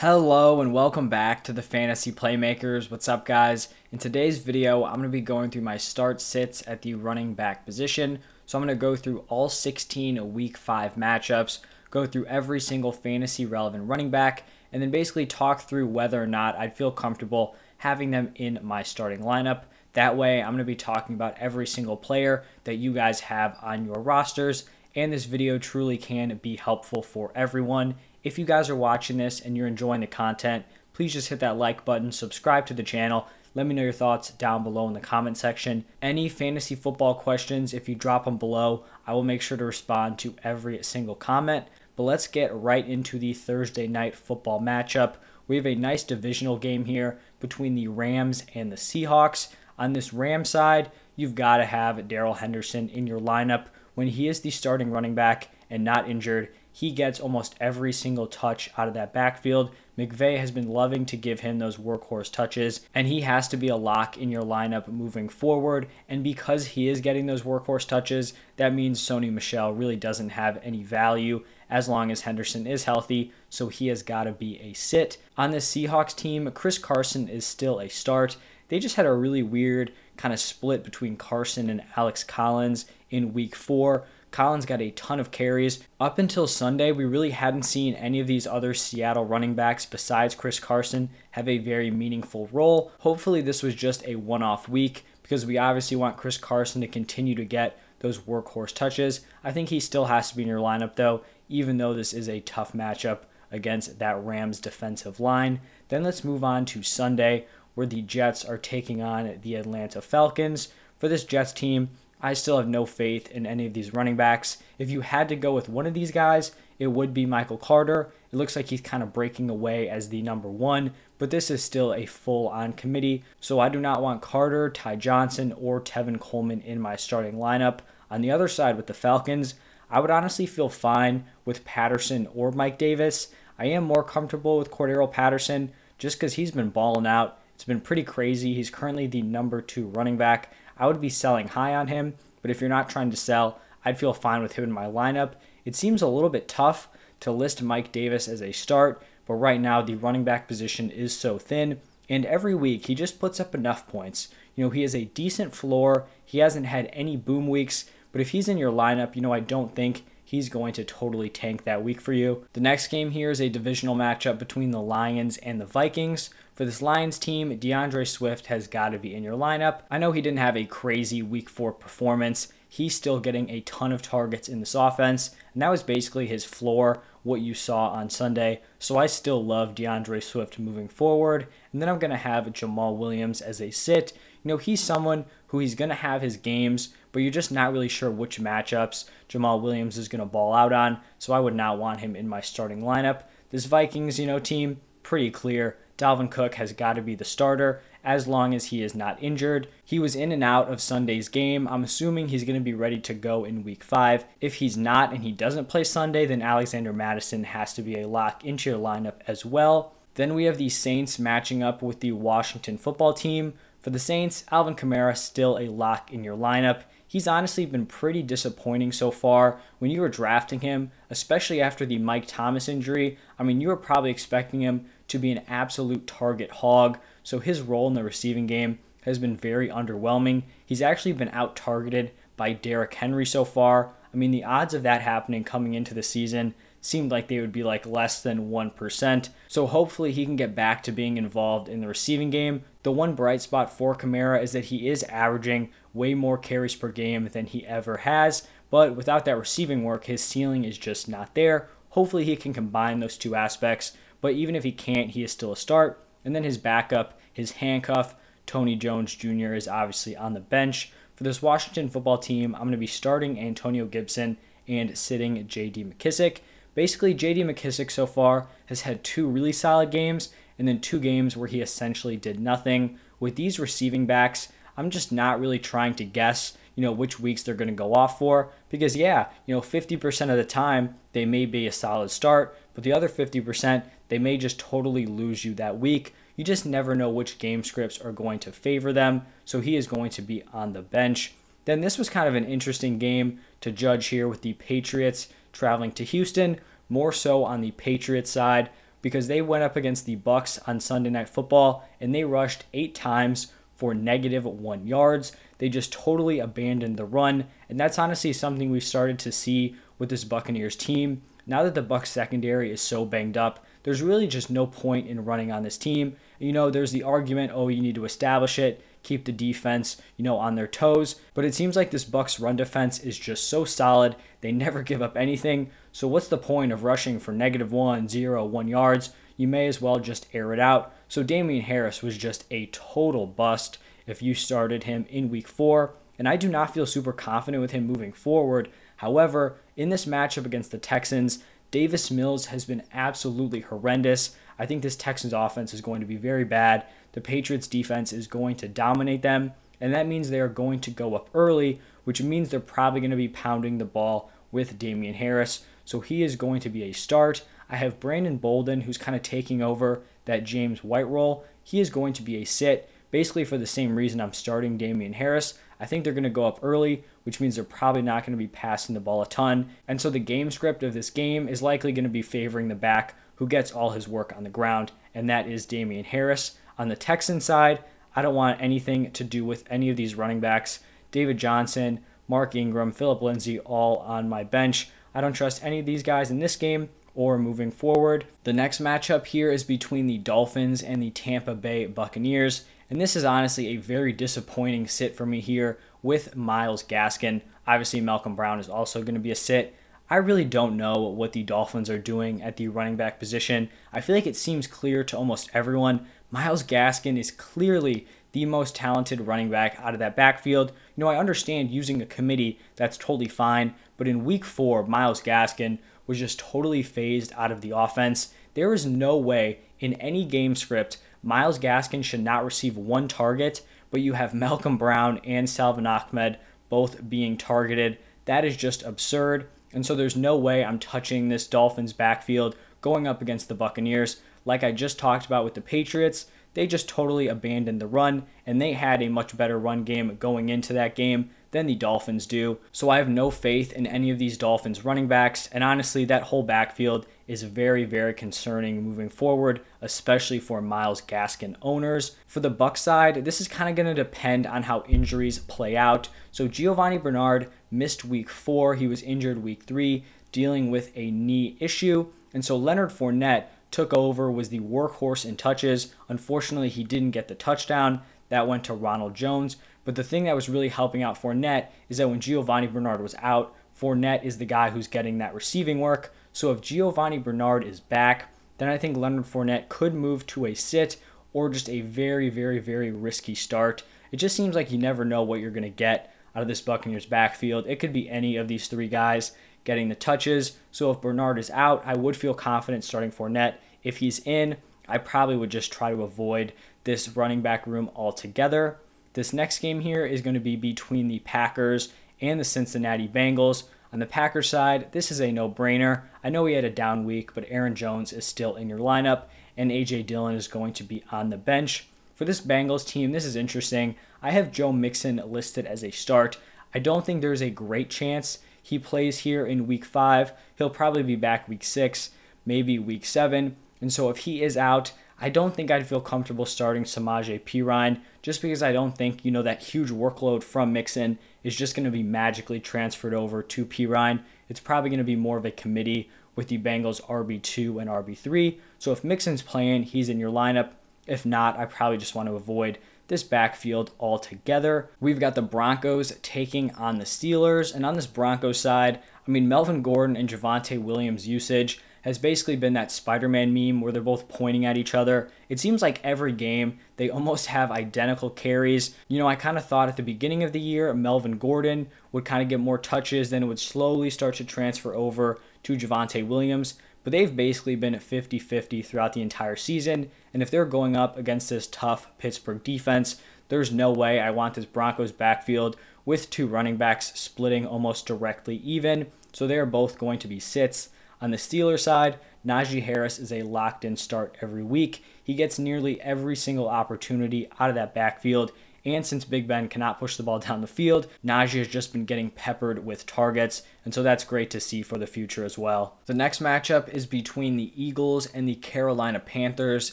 Hello and welcome back to the Fantasy Playmakers. What's up, guys? In today's video, I'm going to be going through my start sits at the running back position. So I'm going to go through all 16 week 5 matchups, go through every single fantasy relevant running back, and then basically talk through whether or not I'd feel comfortable having them in my starting lineup. That way, I'm going to be talking about every single player that you guys have on your rosters, and this video truly can be helpful for everyone if you guys are watching this and you're enjoying the content, please just hit that like button, subscribe to the channel. Let me know your thoughts down below in the comment section. Any fantasy football questions, if you drop them below, I will make sure to respond to every single comment. But let's get right into the Thursday night football matchup. We have a nice divisional game here between the Rams and the Seahawks. On this Ram side, you've got to have Darrell Henderson in your lineup when he is the starting running back and not injured. He gets almost every single touch out of that backfield. McVay has been loving to give him those workhorse touches, and he has to be a lock in your lineup moving forward. And because he is getting those workhorse touches, that means Sony Michel really doesn't have any value as long as Henderson is healthy, so he has got to be a sit. On the Seahawks team, Chris Carson is still a start. They just had a really weird kind of split between Carson and Alex Collins in week four. Collins got a ton of carries. Up until Sunday, we really hadn't seen any of these other Seattle running backs besides Chris Carson have a very meaningful role. Hopefully, this was just a one off week because we obviously want Chris Carson to continue to get those workhorse touches. I think he still has to be in your lineup though, even though this is a tough matchup against that Rams defensive line. Then let's move on to Sunday, where the Jets are taking on the Atlanta Falcons. For this Jets team, I still have no faith in any of these running backs. If you had to go with one of these guys, it would be Michael Carter. It looks like he's kind of breaking away as the number one, but this is still a full on committee. So I do not want Carter, Ty Johnson, or Tevin Coleman in my starting lineup. On the other side with the Falcons, I would honestly feel fine with Patterson or Mike Davis. I am more comfortable with Cordarrelle Patterson just because he's been balling out. It's been pretty crazy. He's currently the number two running back. I would be selling high on him, but if you're not trying to sell, I'd feel fine with him in my lineup. It seems a little bit tough to list Mike Davis as a start, but right now the running back position is so thin, and every week he just puts up enough points. You know, he has a decent floor, he hasn't had any boom weeks, but if he's in your lineup, you know, I don't think he's going to totally tank that week for you. The next game here is a divisional matchup between the Lions and the Vikings. For this Lions team, D'Andre Swift has got to be in your lineup. I know he didn't have a crazy week four performance. He's still getting a ton of targets in this offense, and that was basically his floor, what you saw on Sunday. So I still love D'Andre Swift moving forward. And then I'm going to have Jamaal Williams as a sit. You know, he's someone who he's going to have his games, but you're just not really sure which matchups Jamaal Williams is going to ball out on. So I would not want him in my starting lineup. This Vikings, you know, team, pretty clear. Dalvin Cook has got to be the starter as long as he is not injured. He was in and out of Sunday's game. I'm assuming he's going to be ready to go in week five. If he's not and he doesn't play Sunday, then Alexander Mattison has to be a lock into your lineup as well. Then we have the Saints matching up with the Washington football team. For the Saints, Alvin Kamara still a lock in your lineup. He's honestly been pretty disappointing so far. When you were drafting him, especially after the Mike Thomas injury, I mean, you were probably expecting him to be an absolute target hog. So his role in the receiving game has been very underwhelming. He's actually been out targeted by Derrick Henry so far. I mean, the odds of that happening coming into the season seemed like they would be like less than 1%. So hopefully he can get back to being involved in the receiving game. The one bright spot for Kamara is that he is averaging way more carries per game than he ever has, but without that receiving work, his ceiling is just not there. Hopefully he can combine those two aspects, but even if he can't, he is still a start. And then his backup, his handcuff, Tony Jones Jr. is obviously on the bench. For this Washington football team, I'm going to be starting Antonio Gibson and sitting JD McKissic. Basically, JD McKissic so far has had two really solid games and then two games where he essentially did nothing. With these receiving backs, I'm just not really trying to guess, you know, which weeks they're going to go off for because yeah, you know, 50% of the time they may be a solid start, but the other 50% they may just totally lose you that week. You just never know which game scripts are going to favor them, so he is going to be on the bench. Then this was kind of an interesting game to judge here with the Patriots traveling to Houston, more so on the Patriots side. because they went up against the Bucks on Sunday Night Football and they rushed eight times for negative one yards. They just totally abandoned the run, and that's honestly something we've started to see with this Buccaneers team. Now that the Bucks secondary is so banged up, there's really just no point in running on this team. You know, there's the argument, oh, you need to establish it, keep the defense, you know, on their toes, but it seems like this Bucks run defense is just so solid. They never give up anything. So what's the point of rushing for negative one, zero, one yards? You may as well just air it out. So Damien Harris was just a total bust if you started him in week four. And I do not feel super confident with him moving forward. However, in this matchup against the Texans, Davis Mills has been absolutely horrendous. I think this Texans offense is going to be very bad. The Patriots defense is going to dominate them, and that means they are going to go up early, which means they're probably going to be pounding the ball with Damien Harris. So he is going to be a start. I have Brandon Bolden, who's kind of taking over that James White role. He is going to be a sit, basically for the same reason I'm starting Damien Harris. I think they're going to go up early, which means they're probably not going to be passing the ball a ton. And so the game script of this game is likely going to be favoring the back who gets all his work on the ground, and that is Damien Harris. On the Texan side, I don't want anything to do with any of these running backs. David Johnson, Mark Ingram, Phillip Lindsay, all on my bench. I don't trust any of these guys in this game or moving forward. The next matchup here is between the Dolphins and the Tampa Bay Buccaneers. And this is honestly a very disappointing sit for me here with Myles Gaskin. Obviously, Malcolm Brown is also going to be a sit. I really don't know what the Dolphins are doing at the running back position. I feel like it seems clear to almost everyone. Myles Gaskin is clearly the most talented running back out of that backfield. You know, I understand using a committee, that's totally fine, but in week four, Myles Gaskin was just totally phased out of the offense. There is no way in any game script Myles Gaskin should not receive one target, but you have Malcolm Brown and Salvon Ahmed both being targeted. That is just absurd. And so there's no way I'm touching this Dolphins backfield going up against the Buccaneers. Like I just talked about with the Patriots, they just totally abandoned the run, and they had a much better run game going into that game than the Dolphins do. So I have no faith in any of these Dolphins running backs, and honestly, that whole backfield is very, very concerning moving forward, especially for Myles Gaskin owners. For the Buck side, this is kind of going to depend on how injuries play out. So Giovani Bernard missed week four, he was injured week three, dealing with a knee issue. And so Leonard Fournette took over, was the workhorse in touches. Unfortunately, he didn't get the touchdown. That went to Ronald Jones. But the thing that was really helping out Fournette is that when Giovani Bernard was out, Fournette is the guy who's getting that receiving work. So if Giovani Bernard is back, then I think Leonard Fournette could move to a sit or just a very, very, very risky start. It just seems like you never know what you're going to get out of this Buccaneers backfield. It could be any of these three guys getting the touches. So if Bernard is out, I would feel confident starting Fournette. If he's in, I probably would just try to avoid this running back room altogether. This next game here is going to be between the Packers and the Cincinnati Bengals. On the Packers side, this is a no brainer. I know he had a down week, but Aaron Jones is still in your lineup, and A.J. Dillon is going to be on the bench. For this Bengals team, this is interesting. I have Joe Mixon listed as a start. I don't think there's a great chance he plays here in week five. He'll probably be back week six, maybe week seven. And so if he is out, I don't think I'd feel comfortable starting Samaje Perine just because I don't think, you know, that huge workload from Mixon is just going to be magically transferred over to Perine. It's probably going to be more of a committee with the Bengals RB2 and RB3. So if Mixon's playing, he's in your lineup. If not, I probably just want to avoid this backfield altogether. We've got the Broncos taking on the Steelers. And on this Broncos side, I mean, Melvin Gordon and Javonte Williams' usage has basically been that Spider Man meme where they're both pointing at each other. It seems like every game they almost have identical carries. You know, I kind of thought at the beginning of the year Melvin Gordon would kind of get more touches, then it would slowly start to transfer over to Javonte Williams. But they've basically been at 50 50 throughout the entire season. And if they're going up against this tough Pittsburgh defense, there's no way I want this Broncos backfield with two running backs splitting almost directly even. So they are both going to be sits. On the Steelers side, Najee Harris is a locked in start every week. He gets nearly every single opportunity out of that backfield, And since Big Ben cannot push the ball down the field, Najee has just been getting peppered with targets. And so that's great to see for the future as well. The next matchup is between the Eagles and the Carolina Panthers.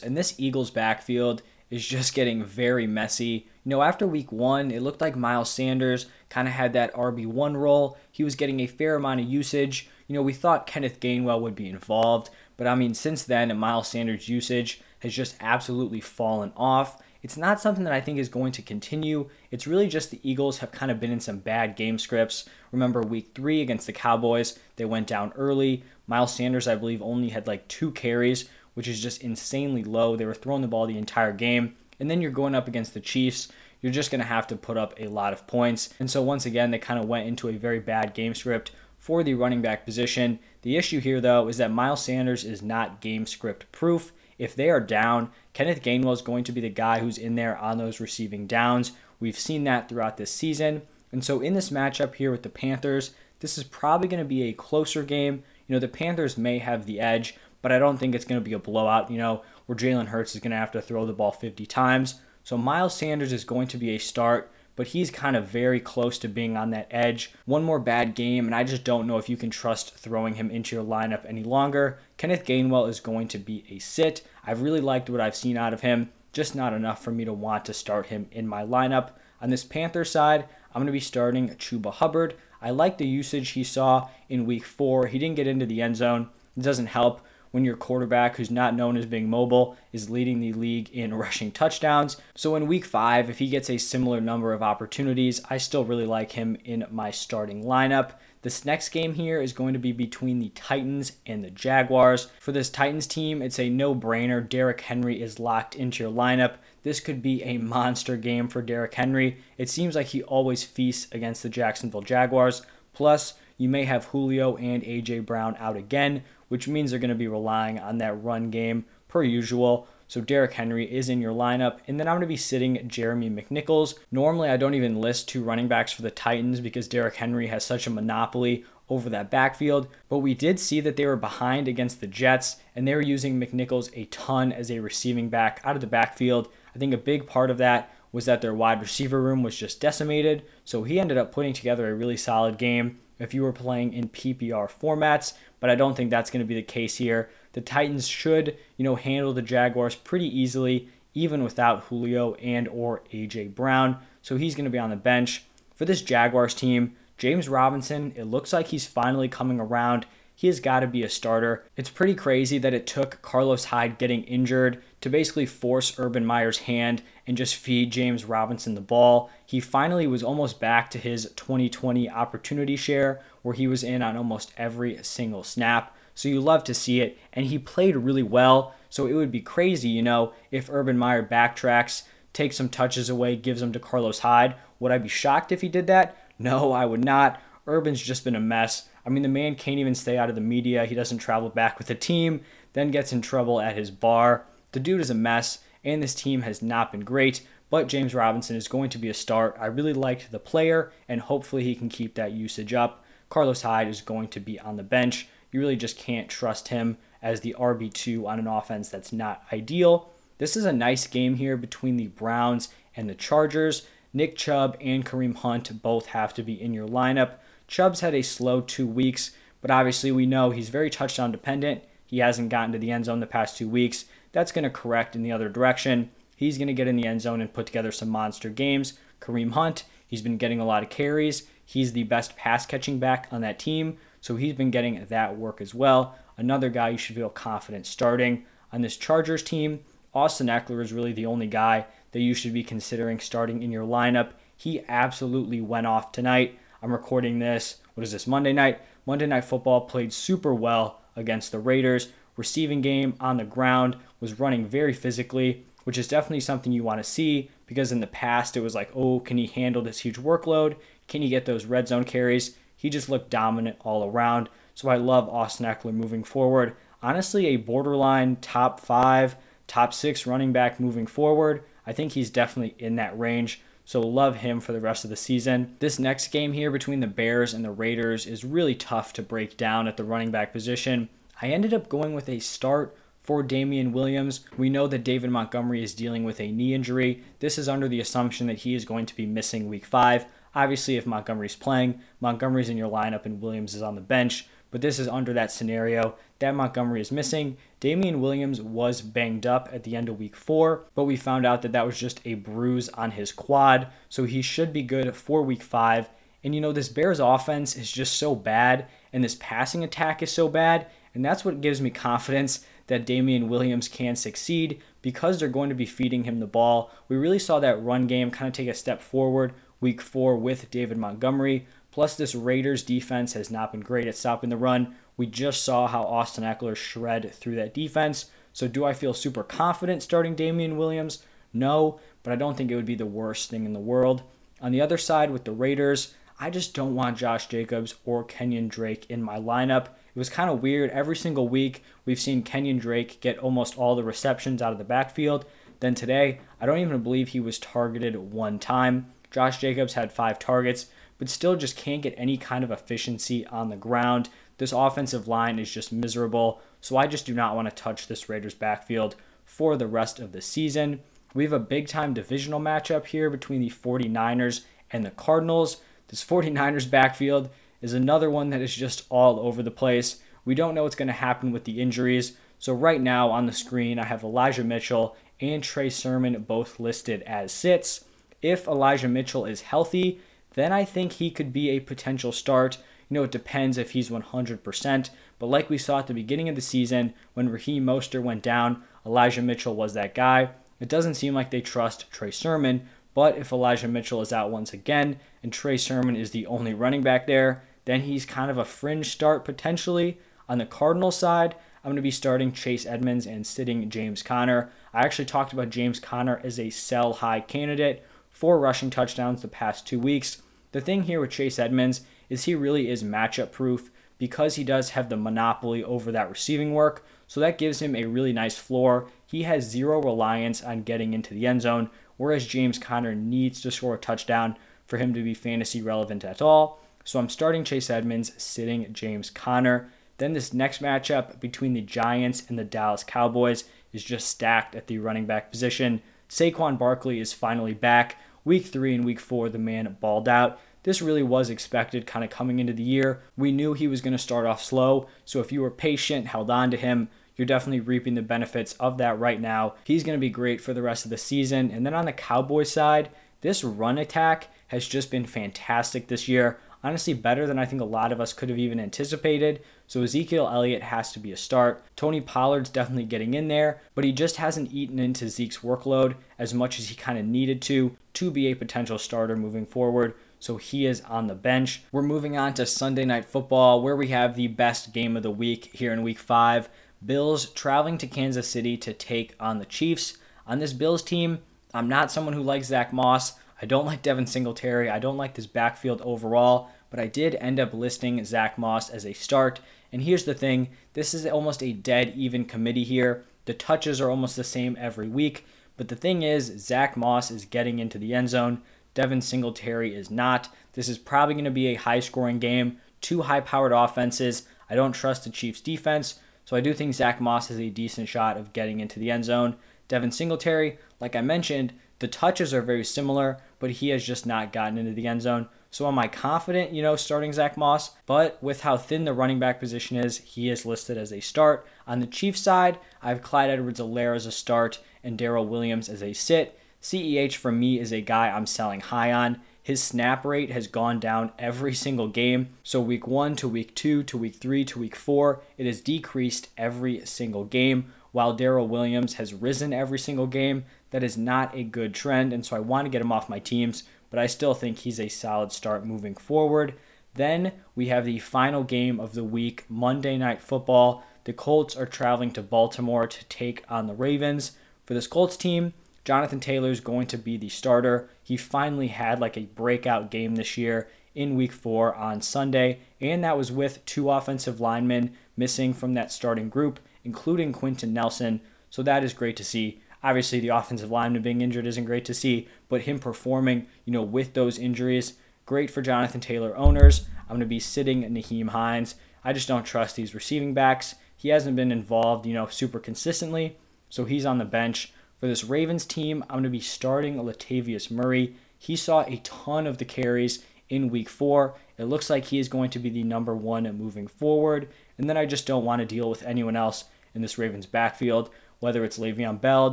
And this Eagles backfield is just getting very messy. You know, after week one, it looked like Miles Sanders kind of had that RB1 role. He was getting a fair amount of usage. You know, we thought Kenneth Gainwell would be involved, but I mean, since then, Miles Sanders' usage has just absolutely fallen off. It's not something that I think is going to continue. It's really just the Eagles have kind of been in some bad game scripts. Remember week three against the Cowboys, they went down early. Miles Sanders, I believe, only had like two carries, which is just insanely low. They were throwing the ball the entire game. And then you're going up against the Chiefs. You're just going to have to put up a lot of points. And so, once again, they kind of went into a very bad game script for the running back position. The issue here, though, is that Miles Sanders is not game script proof. If they are down, Kenneth Gainwell is going to be the guy who's in there on those receiving downs. We've seen that throughout this season. And so, in this matchup here with the Panthers, this is probably going to be a closer game. You know, the Panthers may have the edge, but I don't think it's going to be a blowout, you know, where Jalen Hurts is going to have to throw the ball 50 times. So Miles Sanders is going to be a start, but he's kind of very close to being on that edge. One more bad game, and I just don't know if you can trust throwing him into your lineup any longer. Kenneth Gainwell is going to be a sit. I've really liked what I've seen out of him, just not enough for me to want to start him in my lineup. On this Panther side, I'm going to be starting Chuba Hubbard. I like the usage he saw in week four. He didn't get into the end zone. It doesn't help when your quarterback, who's not known as being mobile, is leading the league in rushing touchdowns. So in week five, if he gets a similar number of opportunities, I still really like him in my starting lineup. This next game here is going to be between the Titans and the Jaguars. For this Titans team, it's a no brainer. Derrick Henry is locked into your lineup. This could be a monster game for Derrick Henry. It seems like he always feasts against the Jacksonville Jaguars. Plus, you may have Julio and A.J. Brown out again, which means they're going to be relying on that run game per usual. So Derrick Henry is in your lineup. And then I'm going to be sitting Jeremy McNichols. Normally, I don't even list two running backs for the Titans because Derrick Henry has such a monopoly over that backfield. But we did see that they were behind against the Jets, and they were using McNichols a ton as a receiving back out of the backfield. I think a big part of that was that their wide receiver room was just decimated. So he ended up putting together a really solid game if you were playing in PPR formats but I don't think that's going to be the case here. The Titans should, you know, handle the Jaguars pretty easily even without Julio and or AJ Brown. So he's going to be on the bench. For this Jaguars team, James Robinson, it looks like he's finally coming around. He has got to be a starter. It's pretty crazy that it took Carlos Hyde getting injured to basically force Urban Meyer's hand and just feed James Robinson the ball. He finally was almost back to his 2020 opportunity share where he was in on almost every single snap. So you love to see it. And he played really well. So it would be crazy, you know, if Urban Meyer backtracks, takes some touches away, gives them to Carlos Hyde. Would I be shocked if he did that? No, I would not. Urban's just been a mess. I mean, the man can't even stay out of the media. He doesn't travel back with the team, then gets in trouble at his bar. The dude is a mess, and this team has not been great. But James Robinson is going to be a start. I really liked the player, and hopefully he can keep that usage up. Carlos Hyde is going to be on the bench. You really just can't trust him as the RB2 on an offense that's not ideal. This is a nice game here between the Browns and the Chargers. Nick Chubb and Kareem Hunt both have to be in your lineup. Chubb's had a slow two weeks, but obviously we know he's very touchdown dependent. He hasn't gotten to the end zone the past two weeks. That's going to correct in the other direction. He's going to get in the end zone and put together some monster games. Kareem Hunt, he's been getting a lot of carries. He's the best pass catching back on that team, so he's been getting that work as well. Another guy you should feel confident starting on this Chargers team. Austin Ekeler is really the only guy that you should be considering starting in your lineup. He absolutely went off tonight. I'm recording this. What is this? Monday night. Monday Night Football played super well against the Raiders. Receiving game on the ground was running very physically, which is definitely something you want to see because in the past it was like, oh, can he handle this huge workload? Can he get those red zone carries? He just looked dominant all around. So I love Austin Ekeler moving forward. Honestly, a borderline top five, top six running back moving forward. I think he's definitely in that range. So love him for the rest of the season. This next game here between the Bears and the Raiders is really tough to break down at the running back position. I ended up going with a start for Damien Williams. We know that David Montgomery is dealing with a knee injury. This is under the assumption that he is going to be missing week five. Obviously, if Montgomery's playing, Montgomery's in your lineup and Williams is on the bench. But this is under that scenario that Montgomery is missing. Damien Williams was banged up at the end of week four, but we found out that that was just a bruise on his quad. So he should be good for week five. And you know, this Bears offense is just so bad, and this passing attack is so bad. And that's what gives me confidence that Damien Williams can succeed because they're going to be feeding him the ball. We really saw that run game kind of take a step forward week four with David Montgomery. Plus, this Raiders defense has not been great at stopping the run. We just saw how Austin Ekeler shred through that defense. So, do I feel super confident starting Damien Williams? No, but I don't think it would be the worst thing in the world. On the other side, with the Raiders, I just don't want Josh Jacobs or Kenyon Drake in my lineup. It was kind of weird. Every single week, we've seen Kenyon Drake get almost all the receptions out of the backfield. Then today, I don't even believe he was targeted one time. Josh Jacobs had five targets, but still just can't get any kind of efficiency on the ground. This offensive line is just miserable, so I just do not want to touch this Raiders backfield for the rest of the season. We have a big time divisional matchup here between the 49ers and the Cardinals. This 49ers backfield is another one that is just all over the place. We don't know what's going to happen with the injuries. So, right now on the screen, I have Elijah Mitchell and Trey Sermon both listed as sits. If Elijah Mitchell is healthy, then I think he could be a potential start. You know, it depends if he's 100%. But like we saw at the beginning of the season, when Raheem Mostert went down, Elijah Mitchell was that guy. It doesn't seem like they trust Trey Sermon, but if Elijah Mitchell is out once again and Trey Sermon is the only running back there, then he's kind of a fringe start potentially. On the Cardinals side, I'm going to be starting Chase Edmonds and sitting James Conner. I actually talked about James Conner as a sell high candidate for rushing touchdowns the past two weeks. The thing here with Chase Edmonds is he really is matchup proof because he does have the monopoly over that receiving work. So that gives him a really nice floor. He has zero reliance on getting into the end zone, whereas James Conner needs to score a touchdown for him to be fantasy relevant at all. So I'm starting Chase Edmonds, sitting James Conner. Then this next matchup between the Giants and the Dallas Cowboys is just stacked at the running back position. Saquon Barkley is finally back. Week three and week four, the man balled out. This really was expected kind of coming into the year. We knew he was going to start off slow, so if you were patient, held on to him, you're definitely reaping the benefits of that right now. He's going to be great for the rest of the season. And then on the Cowboys side, this run attack has just been fantastic this year honestly better than I think a lot of us could have even anticipated. So Ezekiel Elliott has to be a start. Tony Pollard's definitely getting in there, but he just hasn't eaten into Zeke's workload as much as he kind of needed to to be a potential starter moving forward. So he is on the bench. We're moving on to Sunday Night Football, where we have the best game of the week here in week five. Bills traveling to Kansas City to take on the Chiefs. On this Bills team, I'm not someone who likes Zach Moss. I don't like Devin Singletary. I don't like this backfield overall, but I did end up listing Zach Moss as a start. And here's the thing this is almost a dead even committee here. The touches are almost the same every week. But the thing is, Zach Moss is getting into the end zone. Devin Singletary is not. This is probably going to be a high scoring game. Two high powered offenses. I don't trust the Chiefs defense. So I do think Zach Moss has a decent shot of getting into the end zone. Devin Singletary, like I mentioned, the touches are very similar, but he has just not gotten into the end zone. So am I confident, you know, starting Zach Moss? But with how thin the running back position is, he is listed as a start. On the Chiefs side, I have Clyde Edwards-Helaire as a start and Darrel Williams as a sit. CEH for me is a guy I'm selling high on. His snap rate has gone down every single game. So week one to week two to week three to week four, it has decreased every single game. While Darrel Williams has risen every single game, that is not a good trend, and so I want to get him off my teams, but I still think he's a solid start moving forward. Then we have the final game of the week, Monday Night Football. The Colts are traveling to Baltimore to take on the Ravens. For this Colts team, Jonathan Taylor is going to be the starter. He finally had like a breakout game this year in week four on Sunday, and that was with two offensive linemen missing from that starting group, including Quenton Nelson. So that is great to see. Obviously, the offensive lineman being injured isn't great to see, but him performing, you know, with those injuries, great for Jonathan Taylor owners. I'm going to be sitting Nyheim Hines. I just don't trust these receiving backs. he hasn't been involved, you know, super consistently. So he's on the bench. For this Ravens team, I'm going to be starting Latavius Murray. He saw a ton of the carries in week four. It looks like he is going to be the number one moving forward. And then I just don't want to deal with anyone else in this Ravens backfield, whether it's Le'Veon Bell,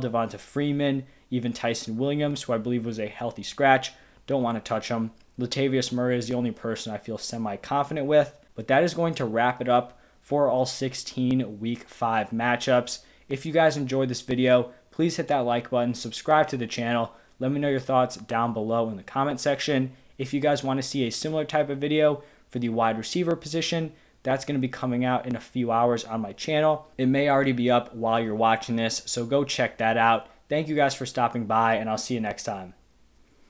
Devonta Freeman, even Ty'Son Williams, who I believe was a healthy scratch. Don't want to touch him. Latavius Murray is the only person I feel semi confident with. But that is going to wrap it up for all 16 week 5 matchups. If you guys enjoyed this video, please hit that like button, subscribe to the channel. Let me know your thoughts down below in the comment section. If you guys want to see a similar type of video for the wide receiver position, that's going to be coming out in a few hours on my channel. It may already be up while you're watching this, so go check that out. Thank you guys for stopping by, and I'll see you next time.